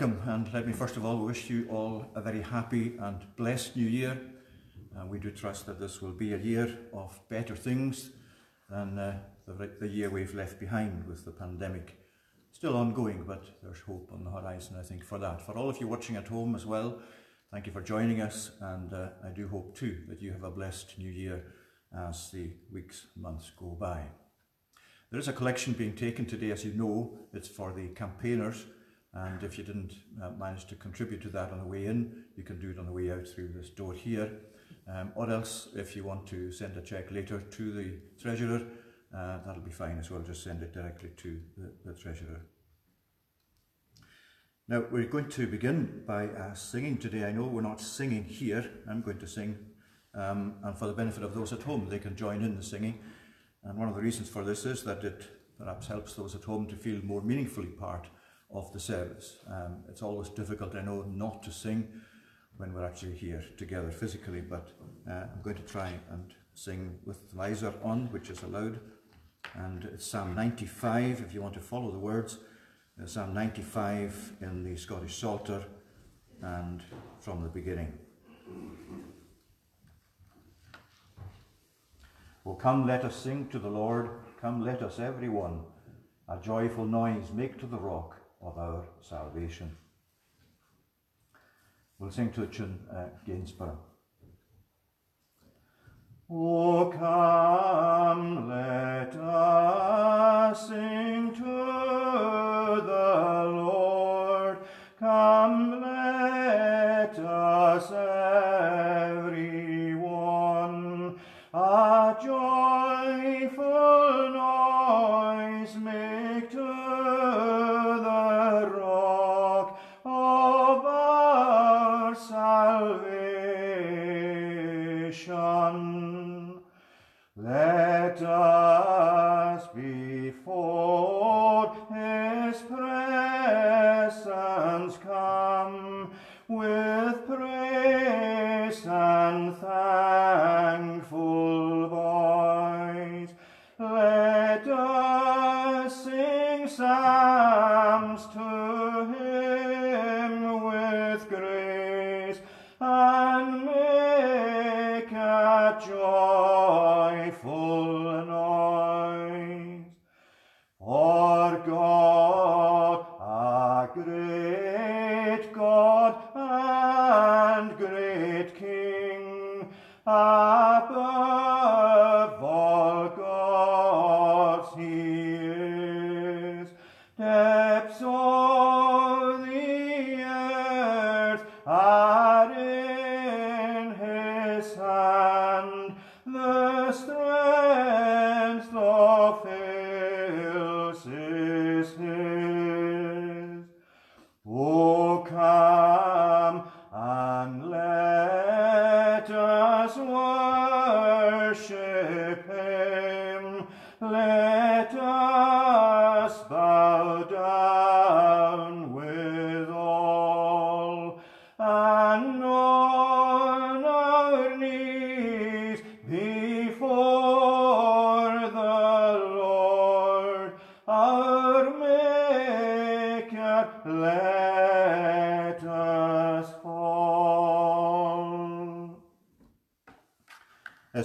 welcome, and let me first of all wish you all a very happy and blessed new year. Uh, we do trust that this will be a year of better things than uh, the, the year we've left behind with the pandemic. Still ongoing, but there's hope on the horizon, I think, for that. For all of you watching at home as well, thank you for joining us, and uh, I do hope too that you have a blessed new year as the weeks, months go by. There is a collection being taken today, as you know, it's for the campaigners and if you didn't uh, manage to contribute to that on the way in, you can do it on the way out through this door here. Um, or else, if you want to send a cheque later to the Treasurer, uh, that'll be fine as well. Just send it directly to the, the Treasurer. Now, we're going to begin by uh, singing today. I know we're not singing here. I'm going to sing. Um, and for the benefit of those at home, they can join in the singing. And one of the reasons for this is that it perhaps helps those at home to feel more meaningfully part of the service. Um, it's always difficult, I know, not to sing when we're actually here together physically, but uh, I'm going to try and sing with the visor on, which is allowed. And it's Psalm 95, if you want to follow the words. Uh, Psalm 95 in the Scottish Psalter and from the beginning. Oh, come, let us sing to the Lord. Come, let us, every one, a joyful noise make to the rock of our salvation. We'll sing to a tune uh, Gainsborough. Oh, come,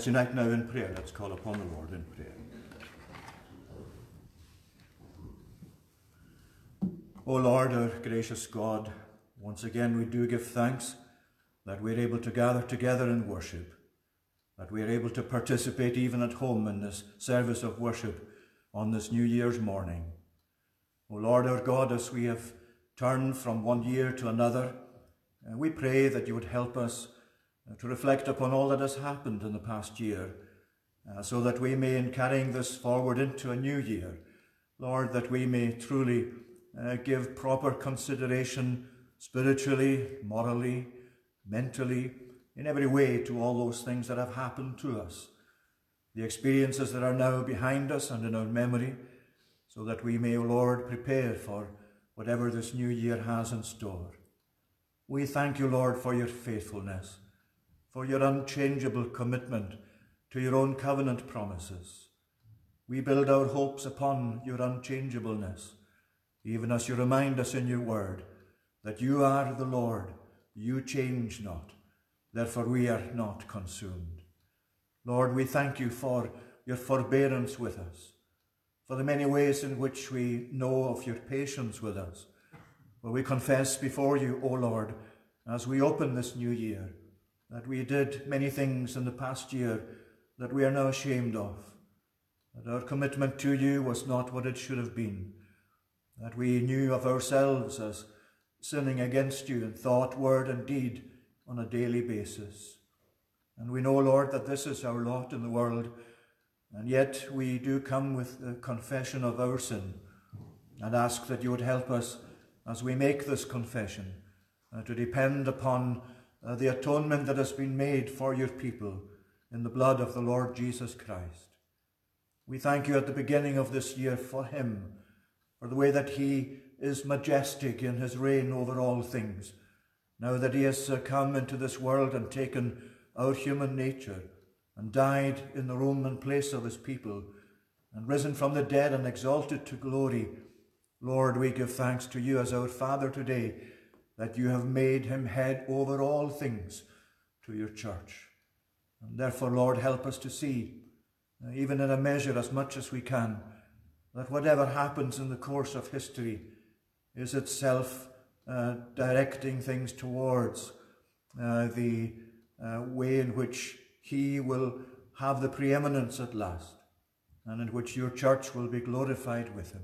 Unite now in prayer. Let's call upon the Lord in prayer. O Lord, our gracious God, once again we do give thanks that we're able to gather together in worship, that we're able to participate even at home in this service of worship on this New Year's morning. O Lord, our God, as we have turned from one year to another, uh, we pray that you would help us to reflect upon all that has happened in the past year, uh, so that we may, in carrying this forward into a new year, Lord, that we may truly uh, give proper consideration spiritually, morally, mentally, in every way to all those things that have happened to us, the experiences that are now behind us and in our memory, so that we may, O Lord, prepare for whatever this new year has in store. We thank you, Lord, for your faithfulness, for your unchangeable commitment to your own covenant promises. We build our hopes upon your unchangeableness, even as you remind us in your word that you are the Lord, you change not, therefore we are not consumed. Lord, we thank you for your forbearance with us, for the many ways in which we know of your patience with us. For we confess before you, O Lord, as we open this new year, that we did many things in the past year that we are now ashamed of, that our commitment to you was not what it should have been, that we knew of ourselves as sinning against you in thought, word, and deed on a daily basis. And we know, Lord, that this is our lot in the world, and yet we do come with the confession of our sin and ask that you would help us as we make this confession uh, to depend upon uh, the atonement that has been made for your people in the blood of the Lord Jesus Christ. We thank you at the beginning of this year for him, for the way that he is majestic in his reign over all things. Now that he has come into this world and taken our human nature and died in the Roman place of his people and risen from the dead and exalted to glory, Lord, we give thanks to you as our Father today that you have made him head over all things to your church. And therefore, Lord, help us to see, uh, even in a measure as much as we can, that whatever happens in the course of history is itself uh, directing things towards uh, the uh, way in which He will have the preeminence at last, and in which your church will be glorified with Him.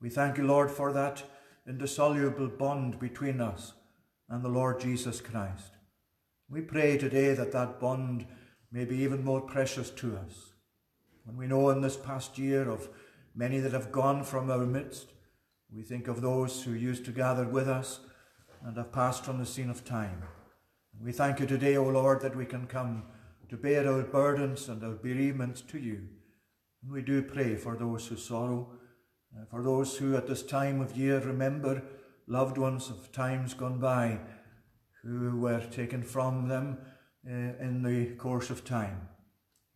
We thank you, Lord, for that indissoluble bond between us and the Lord Jesus Christ. We pray today that that bond may be even more precious to us. When we know in this past year of many that have gone from our midst, we think of those who used to gather with us and have passed from the scene of time. We thank you today, O Lord, that we can come to bear our burdens and our bereavements to you. And we do pray for those who sorrow, uh, for those who at this time of year remember loved ones of times gone by who were taken from them uh, in the course of time.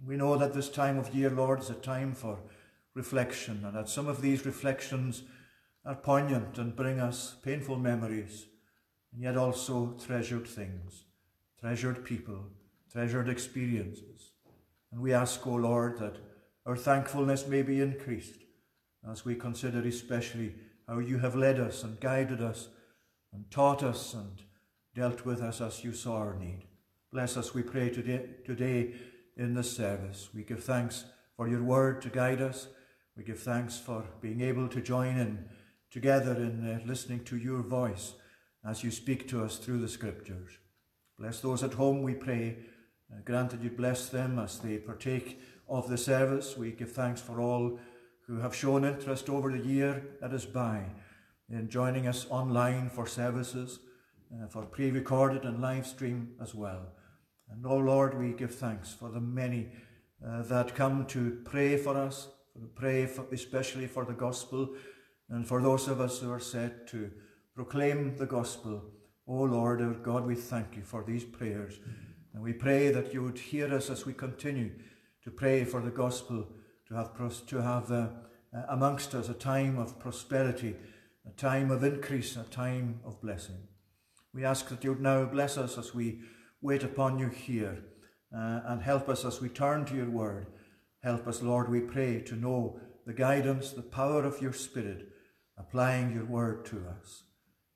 We know that this time of year, Lord, is a time for reflection, and that some of these reflections are poignant and bring us painful memories, and yet also treasured things, treasured people, treasured experiences. And we ask, O Lord, that our thankfulness may be increased as we consider especially how you have led us and guided us and taught us and dealt with us as you saw our need. Bless us, we pray today, today in this service. We give thanks for your word to guide us. We give thanks for being able to join in together in uh, listening to your voice as you speak to us through the scriptures. Bless those at home, we pray. Uh, grant that you bless them as they partake of the service. We give thanks for all who have shown interest over the year that is by in joining us online for services, uh, for pre recorded and live stream as well. And oh Lord, we give thanks for the many uh, that come to pray for us, pray for, especially for the gospel and for those of us who are set to proclaim the gospel, O Lord our God, we thank you for these prayers. And we pray that you would hear us as we continue to pray for the gospel to have, to have uh, uh, amongst us a time of prosperity, a time of increase, a time of blessing. We ask that you would now bless us as we wait upon you here uh, and help us as we turn to your word. Help us, Lord, we pray, to know the guidance, the power of your Spirit applying your word to us.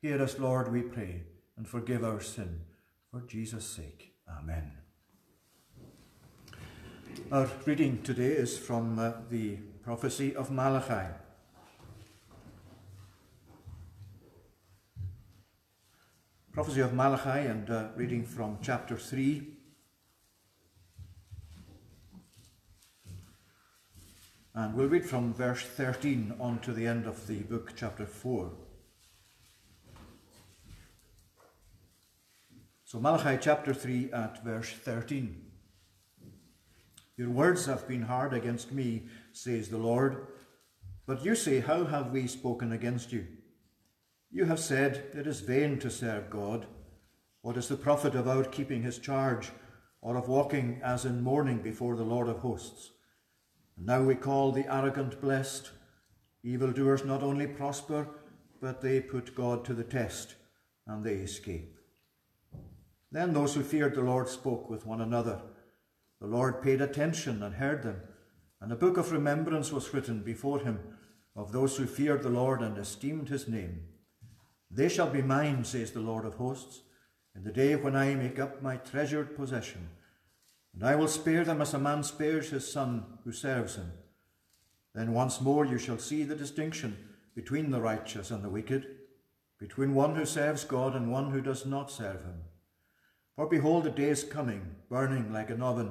Hear us, Lord, we pray, and forgive our sin. For Jesus' sake. Amen. Our reading today is from uh, the prophecy of Malachi. Prophecy of Malachi and uh, reading from chapter 3 And we'll read from verse 13 on to the end of the book, chapter 4. So, Malachi chapter 3 at verse 13. Your words have been hard against me, says the Lord. But you say, How have we spoken against you? You have said, It is vain to serve God. What is the profit of our keeping his charge, or of walking as in mourning before the Lord of hosts? And now we call the arrogant blessed. Evildoers not only prosper, but they put God to the test, and they escape. Then those who feared the Lord spoke with one another. The Lord paid attention and heard them, and a book of remembrance was written before him of those who feared the Lord and esteemed his name. They shall be mine, says the Lord of hosts, in the day when I make up my treasured possession. And I will spare them as a man spares his son who serves him. Then once more you shall see the distinction between the righteous and the wicked, between one who serves God and one who does not serve him. For behold, the day is coming, burning like an oven,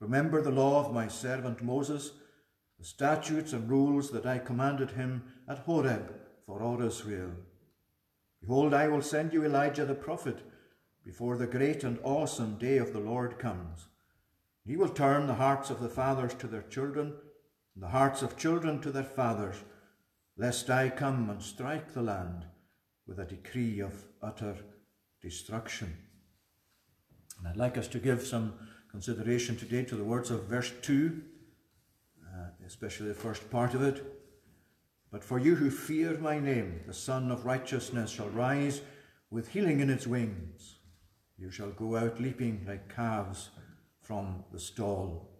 Remember the law of my servant Moses, the statutes and rules that I commanded him at Horeb for all Israel. Behold, I will send you Elijah the prophet before the great and awesome day of the Lord comes. He will turn the hearts of the fathers to their children, and the hearts of children to their fathers, lest I come and strike the land with a decree of utter destruction. And I'd like us to give some consideration today to the words of verse 2, uh, especially the first part of it. But for you who fear my name, the Sun of Righteousness shall rise with healing in its wings. You shall go out leaping like calves from the stall.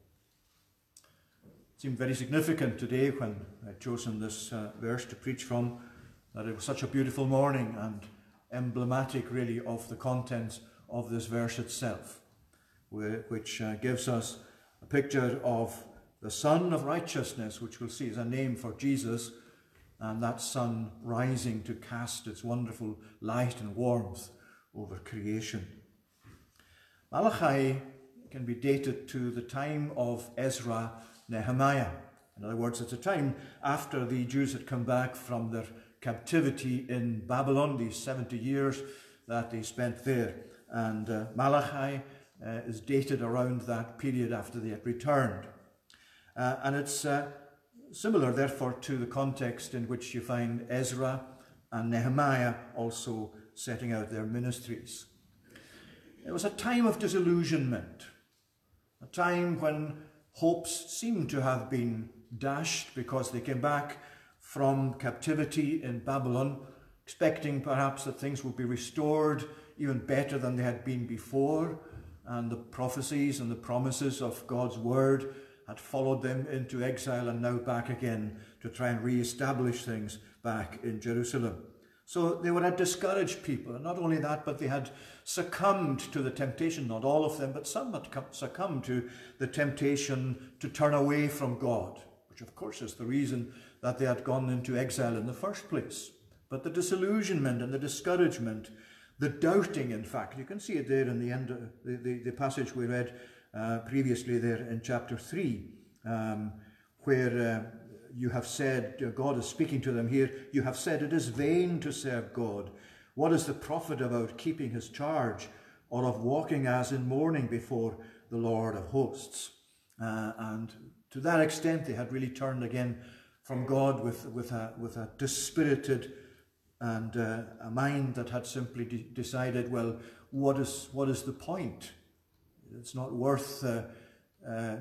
It seemed very significant today when I'd chosen this uh, verse to preach from that it was such a beautiful morning and emblematic, really, of the contents of this verse itself, which uh, gives us a picture of the Sun of Righteousness, which we'll see is a name for Jesus, and that sun rising to cast its wonderful light and warmth over creation. Malachi can be dated to the time of Ezra Nehemiah. In other words, it's a time after the Jews had come back from their captivity in Babylon, these 70 years that they spent there. And uh, Malachi uh, is dated around that period after they had returned. Uh, and it's uh, similar, therefore, to the context in which you find Ezra and Nehemiah also setting out their ministries. It was a time of disillusionment, a time when hopes seemed to have been dashed because they came back from captivity in Babylon, expecting perhaps that things would be restored even better than they had been before, and the prophecies and the promises of God's word had followed them into exile and now back again to try and re-establish things back in Jerusalem. So they were a discouraged people, and not only that, but they had succumbed to the temptation, not all of them, but some had succumbed to the temptation to turn away from God, which of course is the reason that they had gone into exile in the first place. But the disillusionment and the discouragement, the doubting, in fact, you can see it there in the end, of the, the, the passage we read uh, previously there in chapter 3, um, where uh, you have said, uh, God is speaking to them here, you have said it is vain to serve God. What is the profit about keeping his charge or of walking as in mourning before the Lord of hosts? Uh, and to that extent, they had really turned again from God with, with, a, with a dispirited and uh, a mind that had simply de- decided, well, what is, what is the point? It's not worth uh, uh,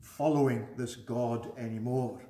following this God anymore.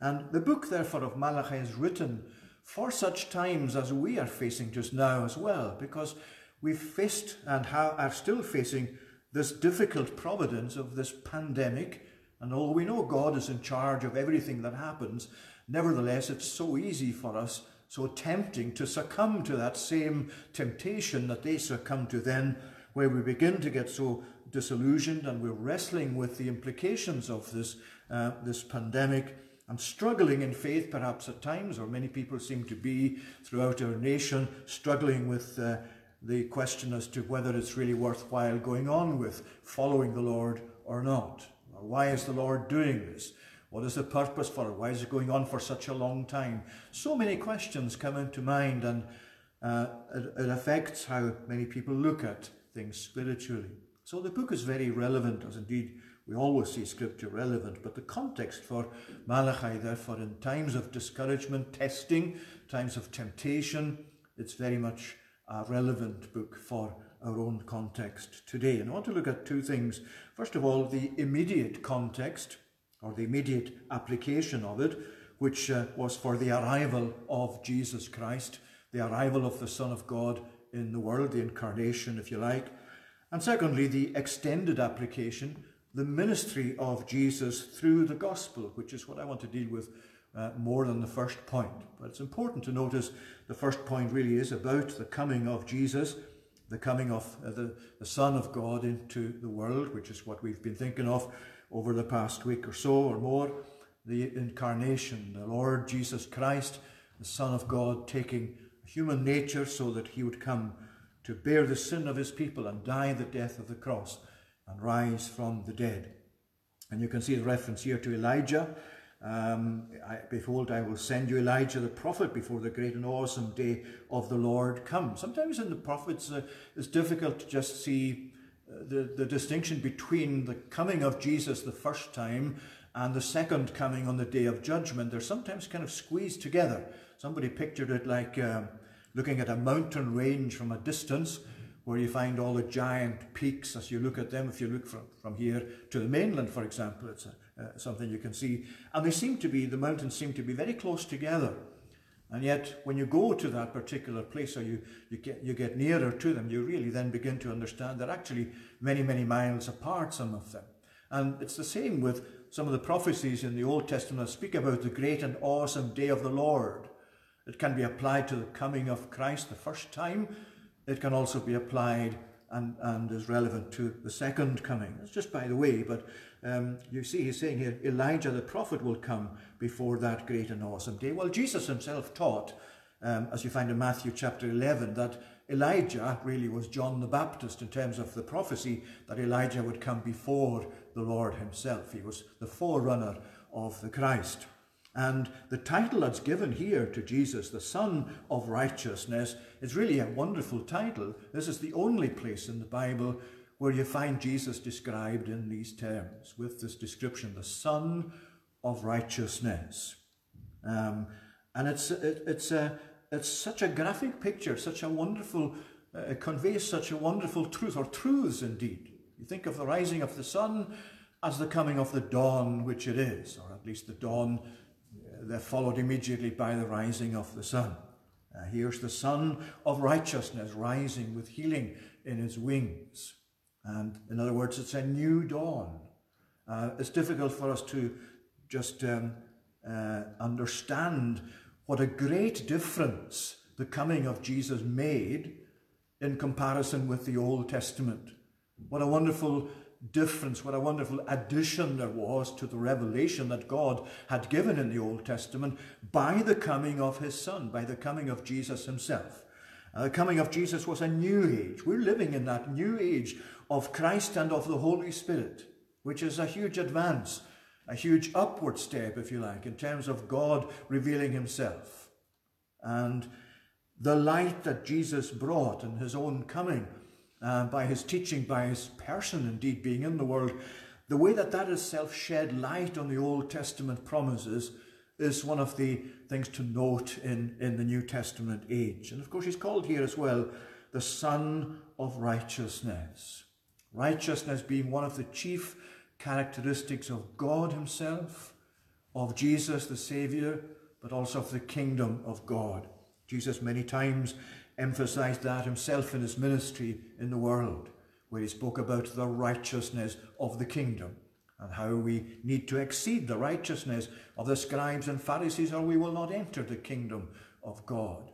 And the book, therefore, of Malachi is written for such times as we are facing just now as well, because we've faced and are still facing this difficult providence of this pandemic and although we know God is in charge of everything that happens, nevertheless, it's so easy for us, so tempting to succumb to that same temptation that they succumb to then, where we begin to get so disillusioned and we're wrestling with the implications of this, uh, this pandemic and struggling in faith perhaps at times, or many people seem to be throughout our nation, struggling with uh, the question as to whether it's really worthwhile going on with following the Lord or not. or Why is the Lord doing this? What is the purpose for it? Why is it going on for such a long time? So many questions come into mind, and uh, it, it affects how many people look at things spiritually. So the book is very relevant, as indeed we always see Scripture relevant, but the context for Malachi, therefore, in times of discouragement, testing, times of temptation, it's very much a relevant book for our own context today. And I want to look at two things. First of all, the immediate context, or the immediate application of it, which uh, was for the arrival of Jesus Christ, the arrival of the Son of God in the world, the incarnation, if you like. And secondly, the extended application, the ministry of Jesus through the gospel, which is what I want to deal with uh, more than the first point. But it's important to notice the first point really is about the coming of Jesus, the coming of uh, the, the Son of God into the world, which is what we've been thinking of over the past week or so or more. The incarnation, the Lord Jesus Christ, the Son of God, taking human nature so that he would come to bear the sin of his people and die the death of the cross and rise from the dead. And you can see the reference here to Elijah. Um, I, behold, I will send you Elijah the prophet before the great and awesome day of the Lord comes. Sometimes in the prophets, uh, it's difficult to just see the, the distinction between the coming of Jesus the first time and the second coming on the day of judgment. They're sometimes kind of squeezed together. Somebody pictured it like uh, looking at a mountain range from a distance where you find all the giant peaks as you look at them. If you look from, from here to the mainland, for example, it's a, uh, something you can see. And they seem to be, the mountains seem to be very close together. And yet, when you go to that particular place or you, you, get, you get nearer to them, you really then begin to understand they're actually many, many miles apart, some of them. And it's the same with some of the prophecies in the Old Testament that speak about the great and awesome day of the Lord. It can be applied to the coming of Christ the first time. It can also be applied and, and is relevant to the second coming. It's just by the way, but um, you see he's saying here, Elijah the prophet will come before that great and awesome day. Well, Jesus himself taught, um, as you find in Matthew chapter 11, that Elijah really was John the Baptist in terms of the prophecy that Elijah would come before the Lord himself. He was the forerunner of the Christ. And the title that's given here to Jesus, the Sun of Righteousness, is really a wonderful title. This is the only place in the Bible where you find Jesus described in these terms, with this description, the Sun of Righteousness. Um, and it's, it, it's, a, it's such a graphic picture, such a wonderful, uh, it conveys such a wonderful truth, or truths indeed. You think of the rising of the sun as the coming of the dawn, which it is, or at least the dawn they're followed immediately by the rising of the sun. Uh, here's the Sun of Righteousness rising with healing in his wings. And in other words, it's a new dawn. Uh, it's difficult for us to just um, uh, understand what a great difference the coming of Jesus made in comparison with the Old Testament. What a wonderful difference, what a wonderful addition there was to the revelation that God had given in the Old Testament by the coming of his Son, by the coming of Jesus himself. Uh, the coming of Jesus was a new age. We're living in that new age of Christ and of the Holy Spirit, which is a huge advance, a huge upward step, if you like, in terms of God revealing himself. And the light that Jesus brought in his own coming uh, by his teaching, by his person indeed being in the world, the way that that itself shed light on the Old Testament promises is one of the things to note in, in the New Testament age. And of course, he's called here as well the Sun of Righteousness. Righteousness being one of the chief characteristics of God Himself, of Jesus the Saviour, but also of the kingdom of God. Jesus many times emphasized that himself in his ministry in the world, where he spoke about the righteousness of the kingdom and how we need to exceed the righteousness of the scribes and Pharisees, or we will not enter the kingdom of God.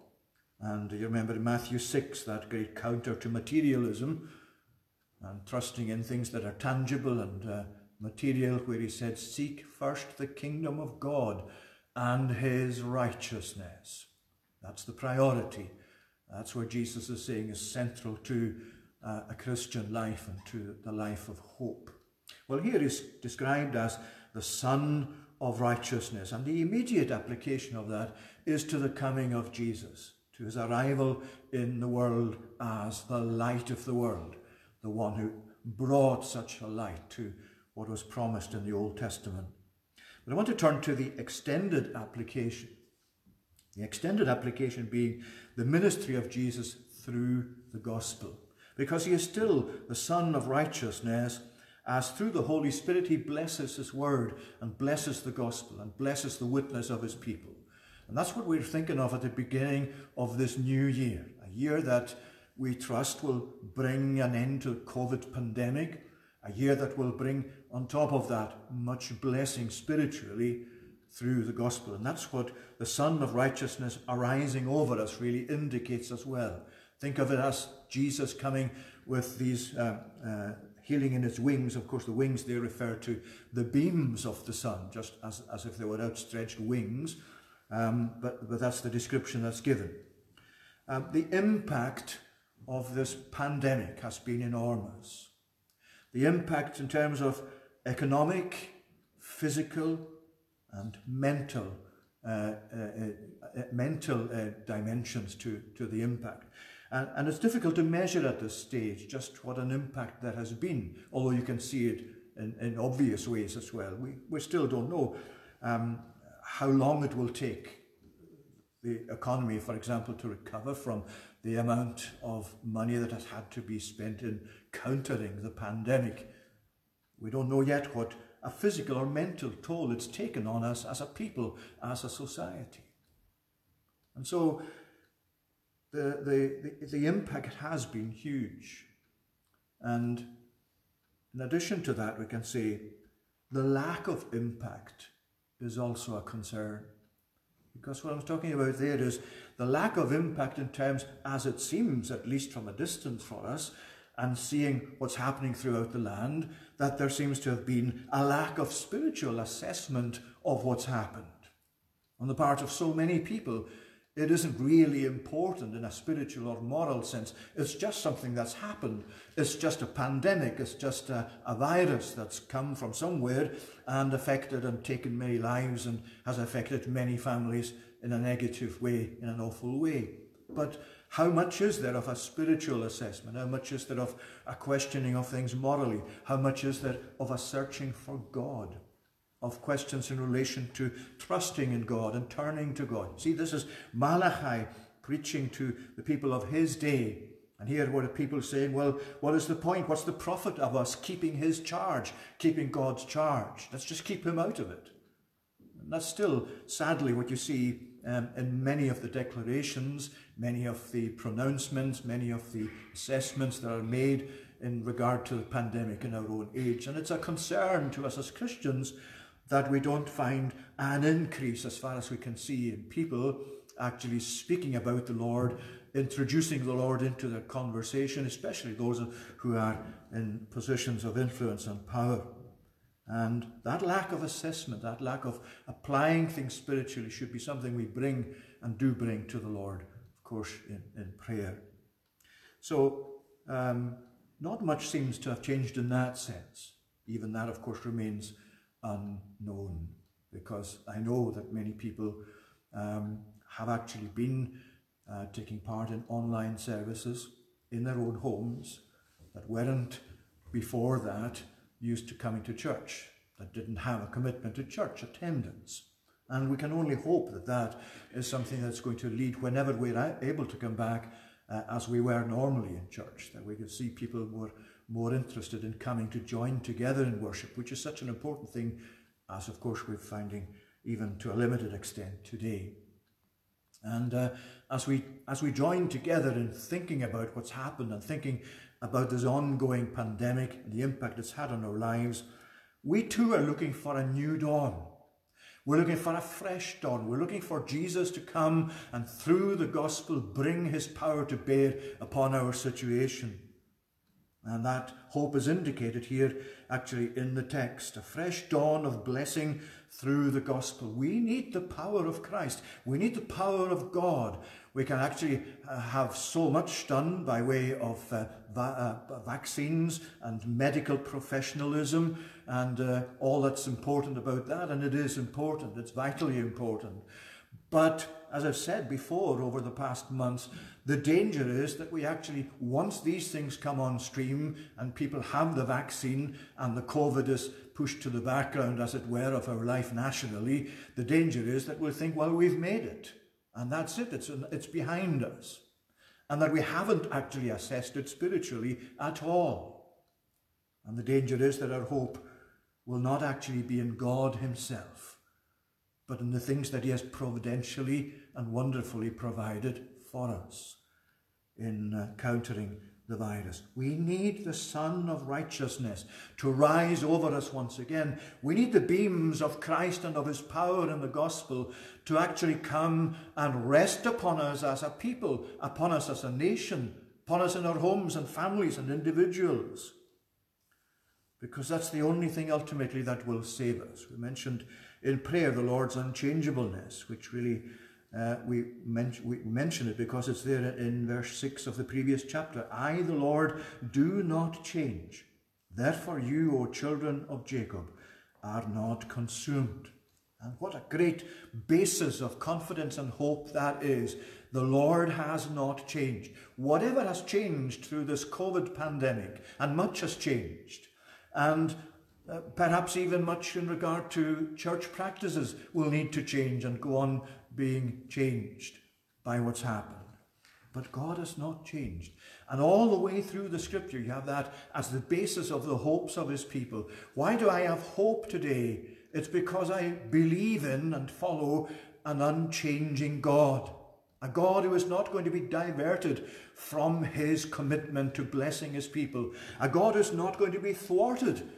And you remember in Matthew 6, that great counter to materialism and trusting in things that are tangible and uh, material, where he said, Seek first the kingdom of God and his righteousness. That's the priority. That's where Jesus is saying is central to uh, a Christian life and to the life of hope. Well, here he's described as the Sun of righteousness. And the immediate application of that is to the coming of Jesus, to his arrival in the world as the light of the world, the one who brought such a light to what was promised in the Old Testament. But I want to turn to the extended application. The extended application being the ministry of Jesus through the gospel. Because he is still the Sun of righteousness, as through the Holy Spirit he blesses his word and blesses the gospel and blesses the witness of his people. And that's what we're thinking of at the beginning of this new year, a year that we trust will bring an end to COVID pandemic, a year that will bring on top of that much blessing spiritually through the gospel. And that's what the Son of Righteousness arising over us really indicates as well. Think of it as Jesus coming with these uh, uh, healing in his wings. Of course, the wings they refer to the beams of the sun, just as, as if they were outstretched wings. Um, but, but that's the description that's given. Um, the impact of this pandemic has been enormous. The impact in terms of economic, physical, and mental uh, uh, uh, mental uh, dimensions to, to the impact. And, and it's difficult to measure at this stage just what an impact that has been, although you can see it in, in obvious ways as well. We, we still don't know um, how long it will take the economy, for example, to recover from the amount of money that has had to be spent in countering the pandemic. We don't know yet what a physical or mental toll it's taken on us as a people, as a society. And so the, the, the, the impact has been huge. And in addition to that, we can say the lack of impact is also a concern. Because what I'm talking about there is the lack of impact in terms, as it seems, at least from a distance for us, and seeing what's happening throughout the land, that there seems to have been a lack of spiritual assessment of what's happened. On the part of so many people, it isn't really important in a spiritual or moral sense. It's just something that's happened. It's just a pandemic. It's just a, a, virus that's come from somewhere and affected and taken many lives and has affected many families in a negative way, in an awful way. But how much is there of a spiritual assessment? How much is there of a questioning of things morally? How much is there of a searching for God? Of questions in relation to trusting in God and turning to God. See, this is Malachi preaching to the people of his day. And here what are people saying? Well, what is the point? What's the profit of us keeping his charge, keeping God's charge? Let's just keep him out of it. And that's still, sadly, what you see um, in many of the declarations, many of the pronouncements, many of the assessments that are made in regard to the pandemic in our own age. And it's a concern to us as Christians that we don't find an increase, as far as we can see, in people actually speaking about the Lord, introducing the Lord into their conversation, especially those who are in positions of influence and power. And that lack of assessment, that lack of applying things spiritually should be something we bring and do bring to the Lord, of course, in, in prayer. So, um, not much seems to have changed in that sense. Even that, of course, remains unknown because I know that many people um, have actually been uh, taking part in online services in their own homes that weren't before that used to coming to church, that didn't have a commitment to church attendance. And we can only hope that that is something that's going to lead whenever we're able to come back uh, as we were normally in church, that we can see people more, more interested in coming to join together in worship, which is such an important thing, as of course we're finding even to a limited extent today. And uh, as we as we join together in thinking about what's happened and thinking about this ongoing pandemic and the impact it's had on our lives, we too are looking for a new dawn. We're looking for a fresh dawn. We're looking for Jesus to come and through the gospel bring his power to bear upon our situation. And that hope is indicated here actually in the text. A fresh dawn of blessing through the gospel. We need the power of Christ. We need the power of God We can actually uh, have so much done by way of uh, va- uh, vaccines and medical professionalism and uh, all that's important about that. And it is important, it's vitally important. But as I've said before over the past months, the danger is that we actually, once these things come on stream and people have the vaccine and the COVID is pushed to the background, as it were, of our life nationally, the danger is that we'll think, well, we've made it. And that's it, it's, it's behind us. And that we haven't actually assessed it spiritually at all. And the danger is that our hope will not actually be in God Himself but in the things that He has providentially and wonderfully provided for us in uh, countering the virus. We need the Sun of Righteousness to rise over us once again. We need the beams of Christ and of His power in the gospel to actually come and rest upon us as a people, upon us as a nation, upon us in our homes and families and individuals. Because that's the only thing ultimately that will save us. We mentioned in prayer the Lord's unchangeableness, which really uh, we, men- we mention it because it's there in verse 6 of the previous chapter. I, the Lord, do not change. Therefore, you, O children of Jacob, are not consumed. And what a great basis of confidence and hope that is. The Lord has not changed. Whatever has changed through this COVID pandemic, and much has changed, and uh, perhaps even much in regard to church practices will need to change and go on being changed by what's happened. But God has not changed. And all the way through the scripture, you have that as the basis of the hopes of his people. Why do I have hope today? It's because I believe in and follow an unchanging God. A God who is not going to be diverted from his commitment to blessing his people. A God who's not going to be thwarted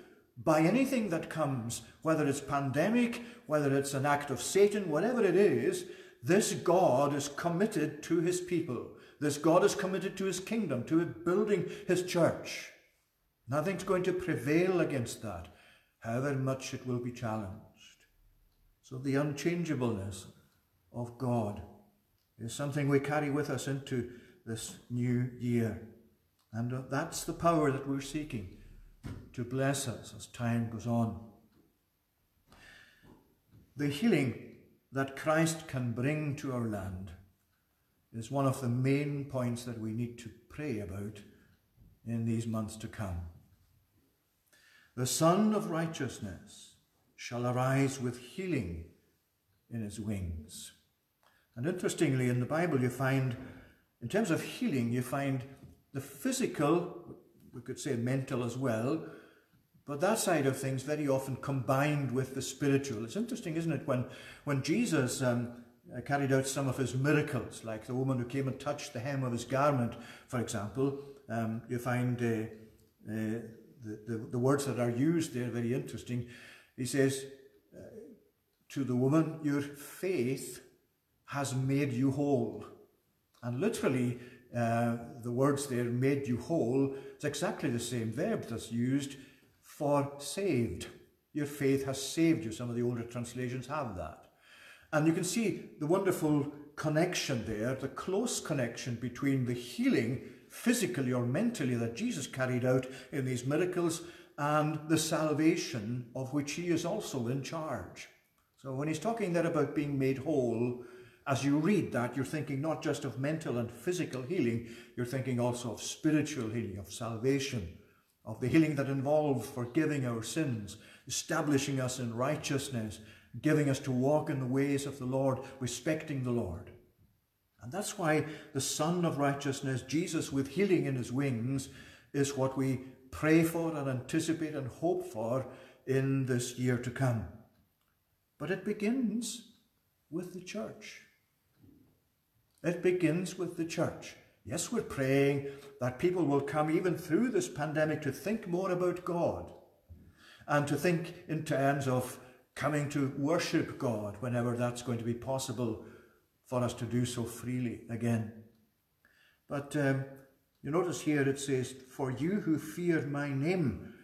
by anything that comes, whether it's pandemic, whether it's an act of Satan, whatever it is, this God is committed to his people. This God is committed to his kingdom, to building his church. Nothing's going to prevail against that, however much it will be challenged. So the unchangeableness of God is something we carry with us into this new year. And uh, that's the power that we're seeking to bless us as time goes on. The healing that Christ can bring to our land is one of the main points that we need to pray about in these months to come. The Sun of Righteousness shall arise with healing in his wings. And interestingly, in the Bible, you find, in terms of healing, you find the physical, we could say mental as well, but that side of things very often combined with the spiritual. It's interesting, isn't it, when, when Jesus um, uh, carried out some of his miracles, like the woman who came and touched the hem of his garment, for example, um, you find uh, uh, the, the, the, words that are used there very interesting. He says uh, to the woman, Your faith has made you whole. And literally, uh, the words there, made you whole, is exactly the same verb that's used for saved. Your faith has saved you. Some of the older translations have that. And you can see the wonderful connection there, the close connection between the healing, physically or mentally, that Jesus carried out in these miracles and the salvation of which he is also in charge. So when he's talking there about being made whole, as you read that, you're thinking not just of mental and physical healing, you're thinking also of spiritual healing, of salvation of the healing that involves forgiving our sins, establishing us in righteousness, giving us to walk in the ways of the Lord, respecting the Lord. And that's why the Son of Righteousness, Jesus with healing in his wings, is what we pray for and anticipate and hope for in this year to come. But it begins with the church. It begins with the church. Yes, we're praying that people will come even through this pandemic to think more about God and to think in terms of coming to worship God whenever that's going to be possible for us to do so freely again. But um, you notice here it says, For you who fear my name,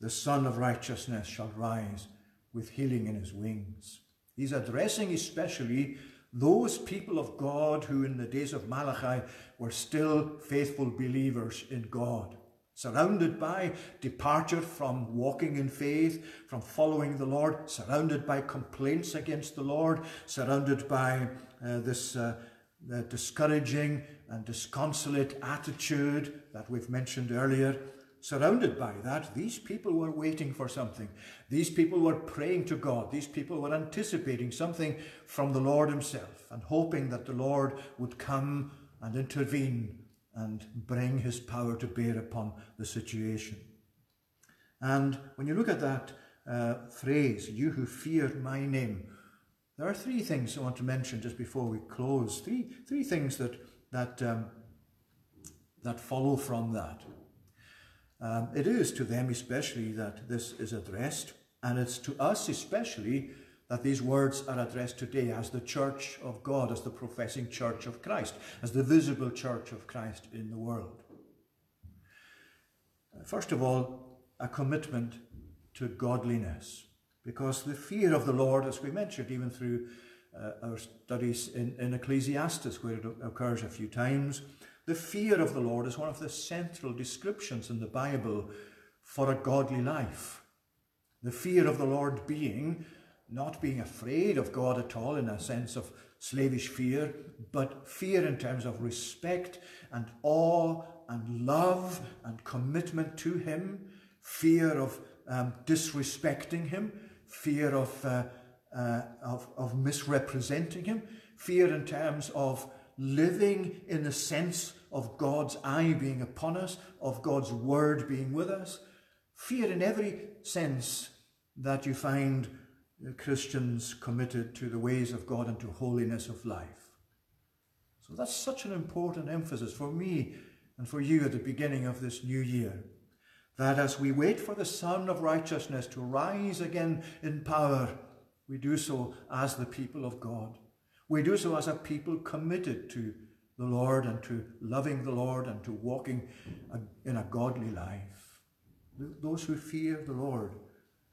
the Sun of Righteousness shall rise with healing in his wings. He's addressing especially those people of God who in the days of Malachi were still faithful believers in God, surrounded by departure from walking in faith, from following the Lord, surrounded by complaints against the Lord, surrounded by uh, this uh, discouraging and disconsolate attitude that we've mentioned earlier. Surrounded by that, these people were waiting for something. These people were praying to God. These people were anticipating something from the Lord Himself and hoping that the Lord would come and intervene and bring His power to bear upon the situation. And when you look at that uh, phrase, you who fear my name, there are three things I want to mention just before we close. Three, three things that, that, um, that follow from that. Um, it is to them especially that this is addressed, and it's to us especially that these words are addressed today as the church of God, as the professing church of Christ, as the visible church of Christ in the world. First of all, a commitment to godliness, because the fear of the Lord, as we mentioned, even through uh, our studies in, in Ecclesiastes, where it occurs a few times, the fear of the Lord is one of the central descriptions in the Bible for a godly life. The fear of the Lord being not being afraid of God at all in a sense of slavish fear, but fear in terms of respect and awe and love and commitment to Him, fear of um, disrespecting Him, fear of, uh, uh, of, of misrepresenting Him, fear in terms of living in the sense of God's eye being upon us, of God's word being with us. Fear in every sense that you find Christians committed to the ways of God and to holiness of life. So that's such an important emphasis for me and for you at the beginning of this new year. That as we wait for the Sun of righteousness to rise again in power, we do so as the people of God. We do so as a people committed to the Lord and to loving the Lord and to walking in a godly life. Those who fear the Lord.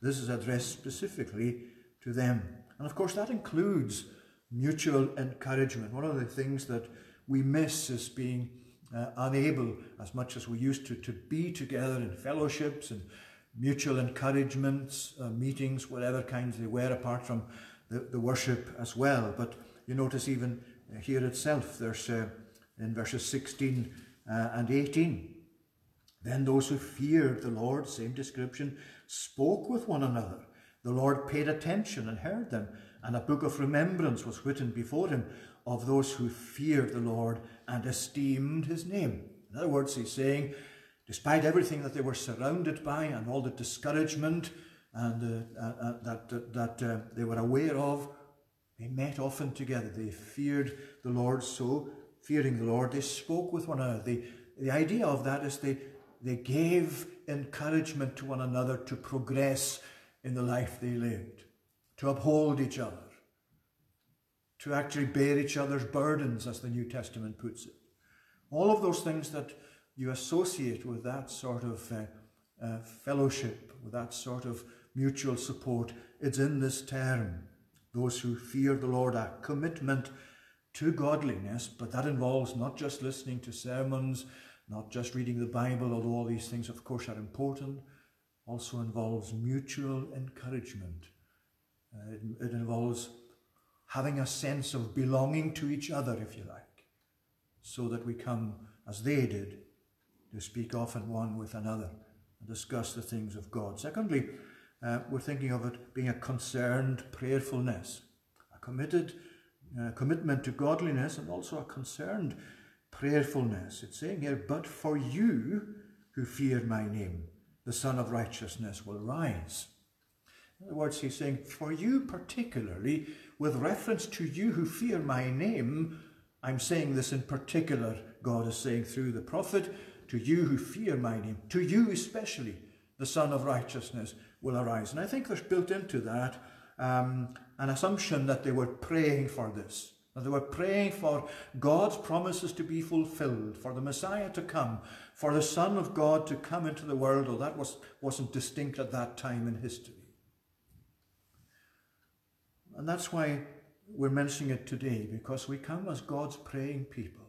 This is addressed specifically to them. And of course, that includes mutual encouragement. One of the things that we miss is being uh, unable, as much as we used to, to be together in fellowships and mutual encouragements, uh, meetings, whatever kinds they were, apart from the, the worship as well. But you notice even here itself, there's uh, in verses 16 uh, and 18. Then those who feared the Lord, same description, spoke with one another. The Lord paid attention and heard them, and a book of remembrance was written before him of those who feared the Lord and esteemed his name. In other words, he's saying, despite everything that they were surrounded by and all the discouragement and uh, uh, uh that, that, that uh, they were aware of, they met often together. They feared the Lord so, fearing the Lord, they spoke with one another. They, the idea of that is they, they gave encouragement to one another to progress in the life they lived, to uphold each other, to actually bear each other's burdens, as the New Testament puts it. All of those things that you associate with that sort of uh, uh, fellowship, with that sort of mutual support, it's in this term those who fear the Lord, a commitment to godliness, but that involves not just listening to sermons, not just reading the Bible, although all these things, of course, are important, also involves mutual encouragement. Uh, it, it involves having a sense of belonging to each other, if you like, so that we come, as they did, to speak often one with another and discuss the things of God. Secondly, uh, we're thinking of it being a concerned prayerfulness, a committed uh, commitment to godliness, and also a concerned prayerfulness. It's saying here, but for you who fear my name, the Sun of Righteousness will rise. In other words, he's saying, for you particularly, with reference to you who fear my name, I'm saying this in particular, God is saying through the prophet, to you who fear my name, to you especially, the Sun of Righteousness will arise. And I think there's built into that um, an assumption that they were praying for this. That they were praying for God's promises to be fulfilled, for the Messiah to come, for the Son of God to come into the world, though that was, wasn't distinct at that time in history. And that's why we're mentioning it today because we come as God's praying people.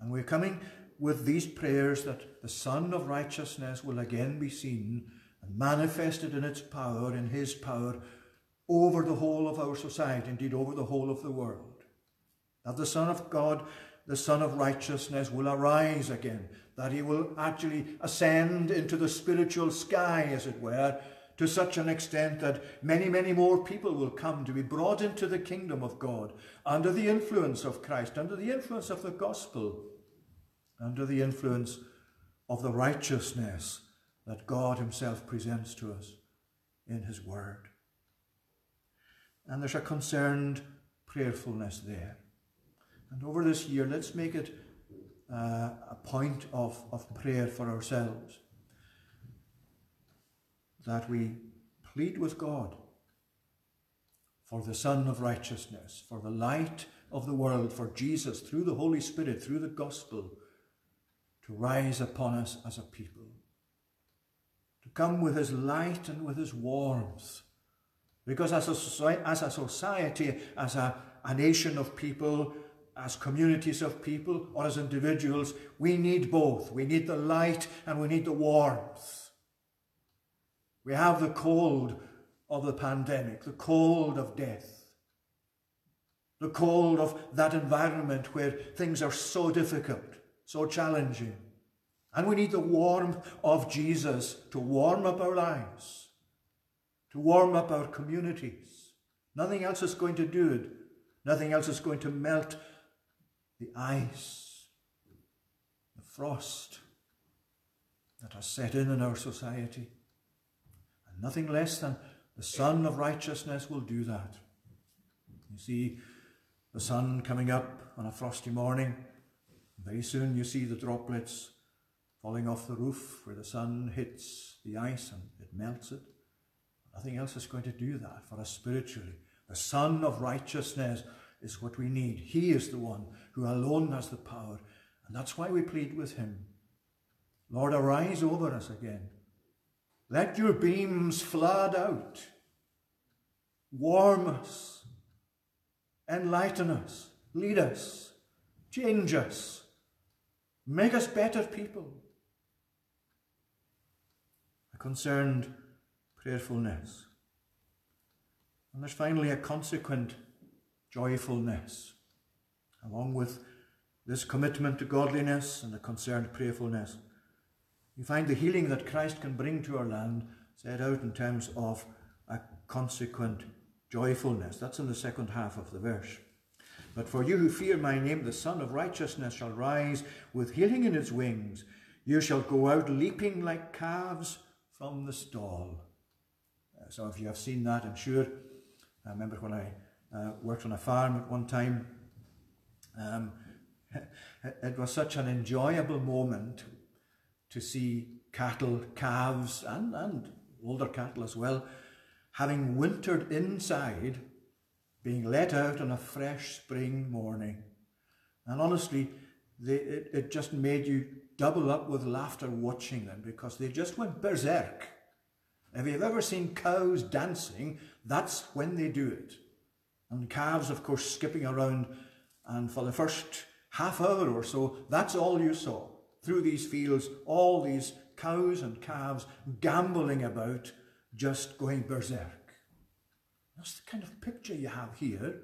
And we're coming with these prayers that the Sun of Righteousness will again be seen and manifested in its power, in His power, over the whole of our society, indeed over the whole of the world. That the Son of God, the Sun of Righteousness, will arise again, that He will actually ascend into the spiritual sky, as it were, to such an extent that many, many more people will come to be brought into the kingdom of God under the influence of Christ, under the influence of the gospel, under the influence of the righteousness that God Himself presents to us in His Word. And there's a concerned prayerfulness there. And over this year, let's make it uh, a point of, of prayer for ourselves that we plead with God for the Sun of Righteousness, for the light of the world, for Jesus through the Holy Spirit, through the gospel, to rise upon us as a people, come with his light and with his warmth. Because as a, as a society, as a, a nation of people, as communities of people, or as individuals, we need both. We need the light and we need the warmth. We have the cold of the pandemic, the cold of death, the cold of that environment where things are so difficult, so challenging. And we need the warmth of Jesus to warm up our lives, to warm up our communities. Nothing else is going to do it. Nothing else is going to melt the ice, the frost that has set in in our society. And nothing less than the Sun of Righteousness will do that. You see the sun coming up on a frosty morning. Very soon you see the droplets falling off the roof where the sun hits the ice and it melts it. Nothing else is going to do that for us spiritually. The Sun of Righteousness is what we need. He is the one who alone has the power. And that's why we plead with him. Lord, arise over us again. Let your beams flood out, warm us, enlighten us, lead us, change us, make us better people. Concerned prayerfulness. And there's finally a consequent joyfulness, along with this commitment to godliness and a concerned prayerfulness. You find the healing that Christ can bring to our land set out in terms of a consequent joyfulness. That's in the second half of the verse. But for you who fear my name, the Sun of Righteousness shall rise with healing in its wings. You shall go out leaping like calves from the stall. Uh, some of you have seen that, I'm sure. I remember when I uh, worked on a farm at one time. Um, it was such an enjoyable moment to see cattle, calves, and, and older cattle as well, having wintered inside, being let out on a fresh spring morning. And honestly, they, it, it just made you double up with laughter watching them because they just went berserk. If you've ever seen cows dancing, that's when they do it. And calves, of course, skipping around. And for the first half hour or so, that's all you saw through these fields, all these cows and calves gamboling about, just going berserk. That's the kind of picture you have here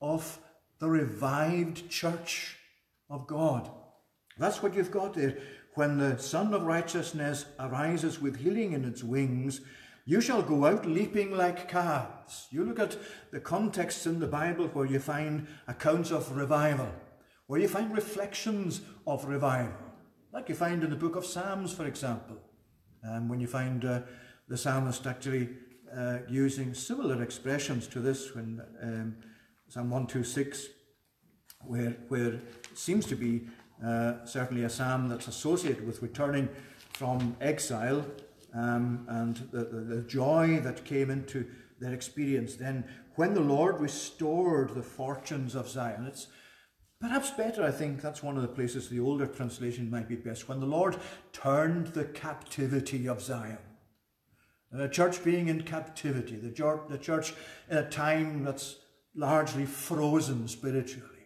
of the revived church of God. That's what you've got there. When the Sun of Righteousness arises with healing in its wings, you shall go out leaping like calves. You look at the contexts in the Bible where you find accounts of revival, where you find reflections of revival like you find in the book of Psalms, for example, um, when you find uh, the psalmist actually uh, using similar expressions to this when um, Psalm 126, where, where seems to be uh, certainly a psalm that's associated with returning from exile um, and the, the, the joy that came into their experience then when the Lord restored the fortunes of Zion. It's, Perhaps better, I think, that's one of the places the older translation might be best. When the Lord turned the captivity of Zion. the church being in captivity, the church, the church in a time that's largely frozen spiritually.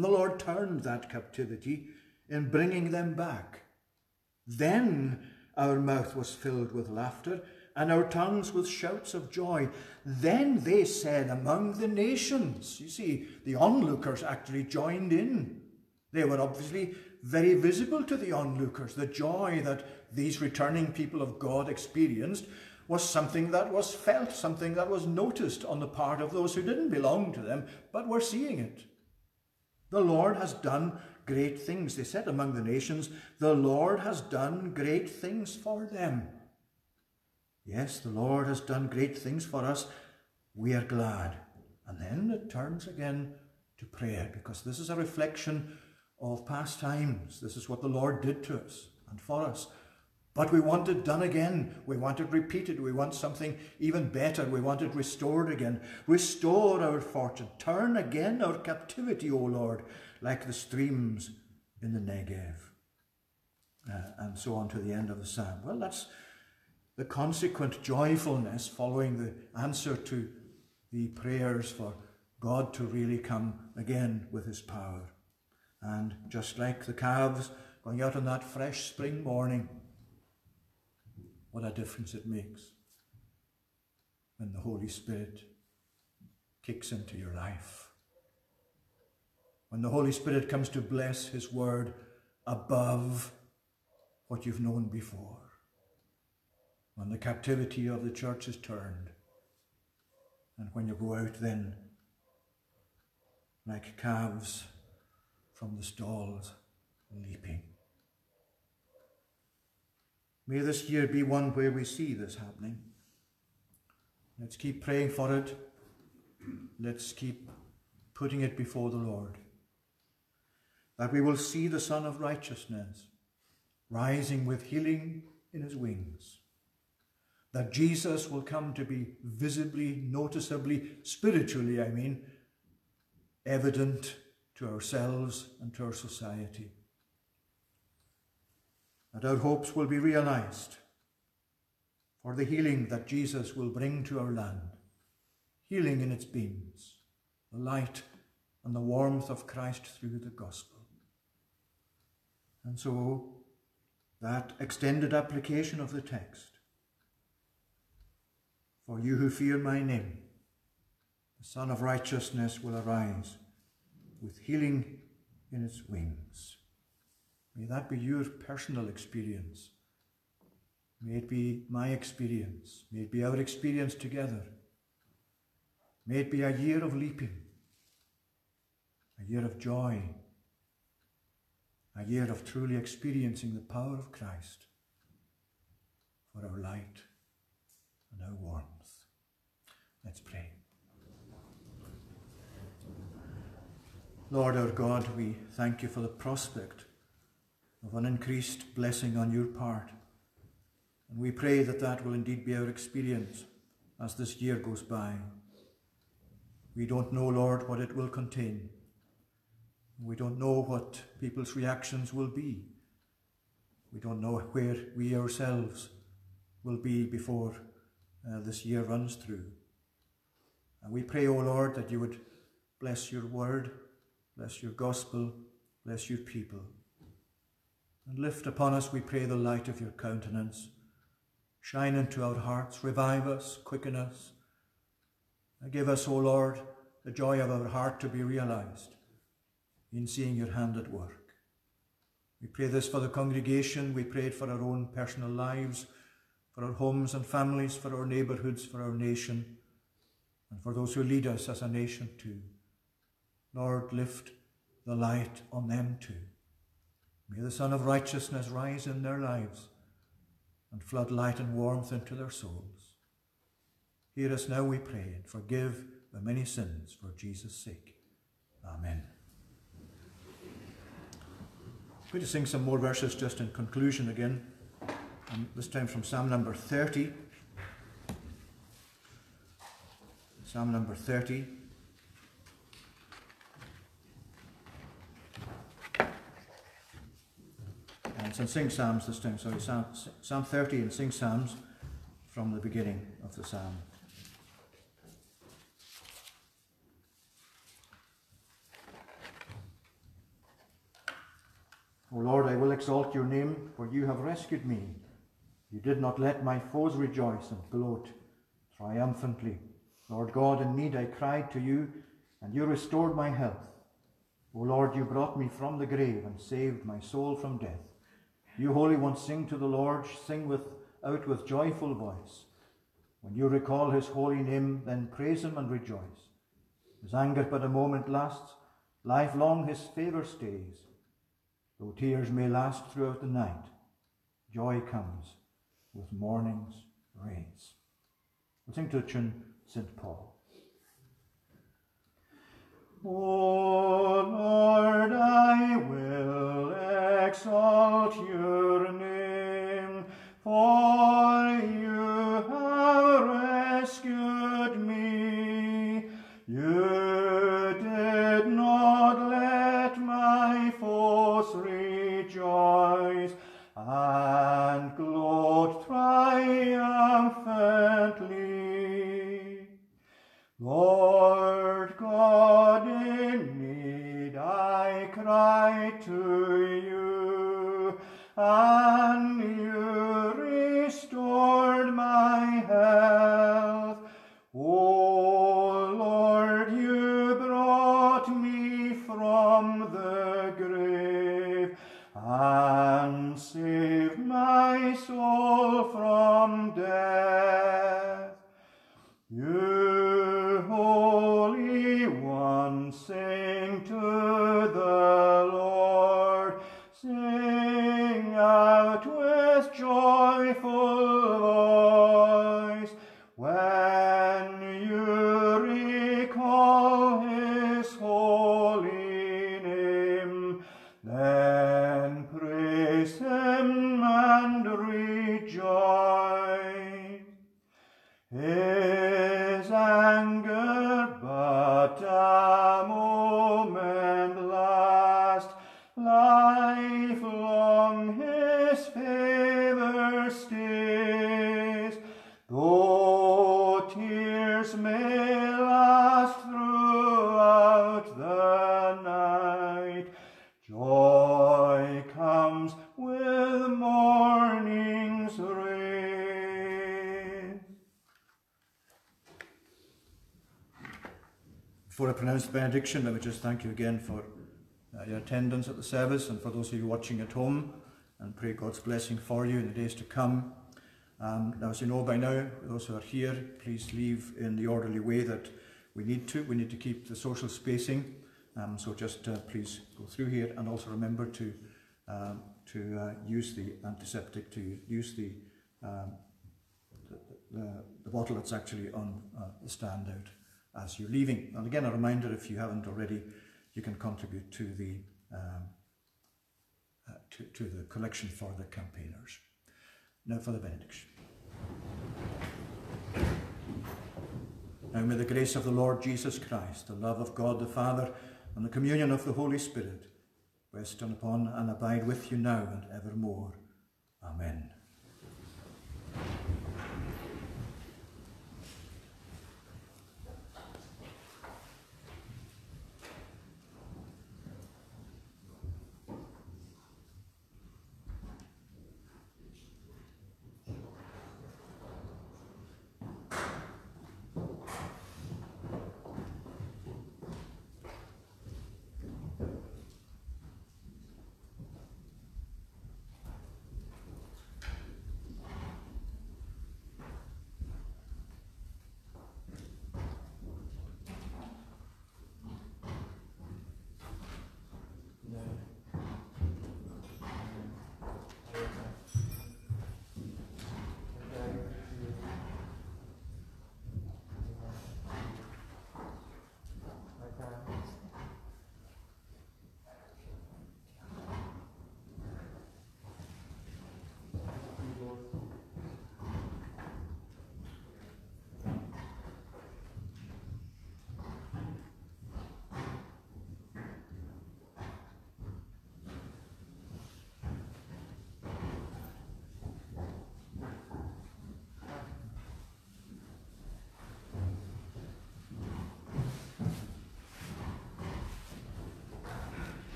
And the Lord turned that captivity in bringing them back. Then our mouth was filled with laughter and our tongues with shouts of joy. Then they said among the nations, you see, the onlookers actually joined in. They were obviously very visible to the onlookers. The joy that these returning people of God experienced was something that was felt, something that was noticed on the part of those who didn't belong to them, but were seeing it. The Lord has done great things. They said among the nations, The Lord has done great things for them. Yes, the Lord has done great things for us. We are glad. And then it turns again to prayer because this is a reflection of past times. This is what the Lord did to us and for us. But we want it done again. We want it repeated. We want something even better. We want it restored again. Restore our fortune. Turn again our captivity, O Lord, like the streams in the Negev. Uh, and so on to the end of the psalm. Well, that's the consequent joyfulness following the answer to the prayers for God to really come again with his power. And just like the calves going out on that fresh spring morning, what a difference it makes when the Holy Spirit kicks into your life. When the Holy Spirit comes to bless His word above what you've known before. When the captivity of the church is turned. And when you go out then, like calves from the stalls, leaping. May this year be one where we see this happening. Let's keep praying for it. Let's keep putting it before the Lord. That we will see the Sun of Righteousness rising with healing in his wings. That Jesus will come to be visibly, noticeably, spiritually, I mean, evident to ourselves and to our society our hopes will be realized for the healing that Jesus will bring to our land, healing in its beams, the light and the warmth of Christ through the gospel. And so, that extended application of the text for you who fear my name, the Sun of Righteousness will arise with healing in its wings. May that be your personal experience. May it be my experience. May it be our experience together. May it be a year of leaping, a year of joy, a year of truly experiencing the power of Christ for our light and our warmth. Let's pray. Lord our God, we thank you for the prospect of an increased blessing on your part. And we pray that that will indeed be our experience as this year goes by. We don't know, Lord, what it will contain. We don't know what people's reactions will be. We don't know where we ourselves will be before uh, this year runs through. And we pray, O oh Lord, that you would bless your word, bless your gospel, bless your people. And lift upon us, we pray, the light of your countenance. Shine into our hearts, revive us, quicken us. And give us, O Lord, the joy of our heart to be realized in seeing your hand at work. We pray this for the congregation. We pray it for our own personal lives, for our homes and families, for our neighbourhoods, for our nation, and for those who lead us as a nation too. Lord, lift the light on them too. May the Sun of Righteousness rise in their lives and flood light and warmth into their souls. Hear us now, we pray, and forgive the many sins for Jesus' sake. Amen. I'm going to sing some more verses just in conclusion again, and this time from Psalm number 30. Psalm number 30. And sing psalms this time, sorry, Psalm, Psalm 30 and sing psalms from the beginning of the psalm. O Lord, I will exalt your name, for you have rescued me. You did not let my foes rejoice and gloat triumphantly. Lord God, in need I cried to you, and you restored my health. O Lord, you brought me from the grave and saved my soul from death. You holy ones, sing to the Lord, sing with, out with joyful voice. When you recall his holy name, then praise him and rejoice. His anger but a moment lasts, lifelong his favour stays. Though tears may last throughout the night, joy comes with morning's rays. We'll sing to tune St. Paul. O Lord, I will exalt your name, for you have rescued me. You did not let my foes rejoice and gloat triumphantly. To you, and you restored my health. O Lord, you brought me from the grave and saved my soul with joyful Benediction, let me just thank you again for uh, your attendance at the service and for those of you watching at home and pray God's blessing for you in the days to come. Um, now, as you know by now, those who are here, please leave in the orderly way that we need to. We need to keep the social spacing. Um, so just uh, please go through here and also remember to um, to uh, use the antiseptic, to use the, um, the, the, the bottle that's actually on uh, the stand out as you're leaving. And again, a reminder if you haven't already, you can contribute to the um, uh, to, to the collection for the campaigners. Now for the benediction. Now may the grace of the Lord Jesus Christ, the love of God the Father, and the communion of the Holy Spirit rest on upon and abide with you now and evermore. Amen.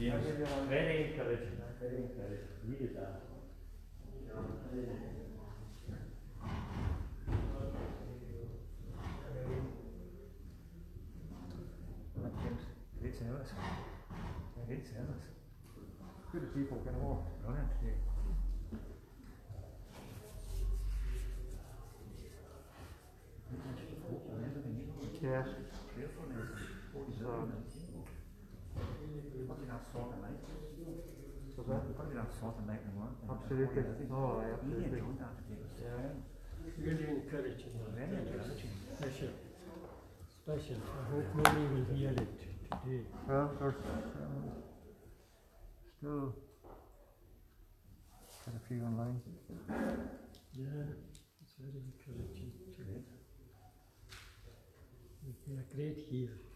Very encouraging, very encouraging. Needed that. That James, great service. Great service. Good as people can walk. Brilliant. Yeah. Yes. So, probably not sort of night. Was that? Probably not sort of night in the. Absolutely. Oh, aye, Really absolutely. enjoyed that today. Yeah. Really encouraging. Very encouraging. Special. Special. I hope many will hear it today. Well, there's um, still quite a few online. Yeah, it's very encouraging. Great. You've been a great healer, that for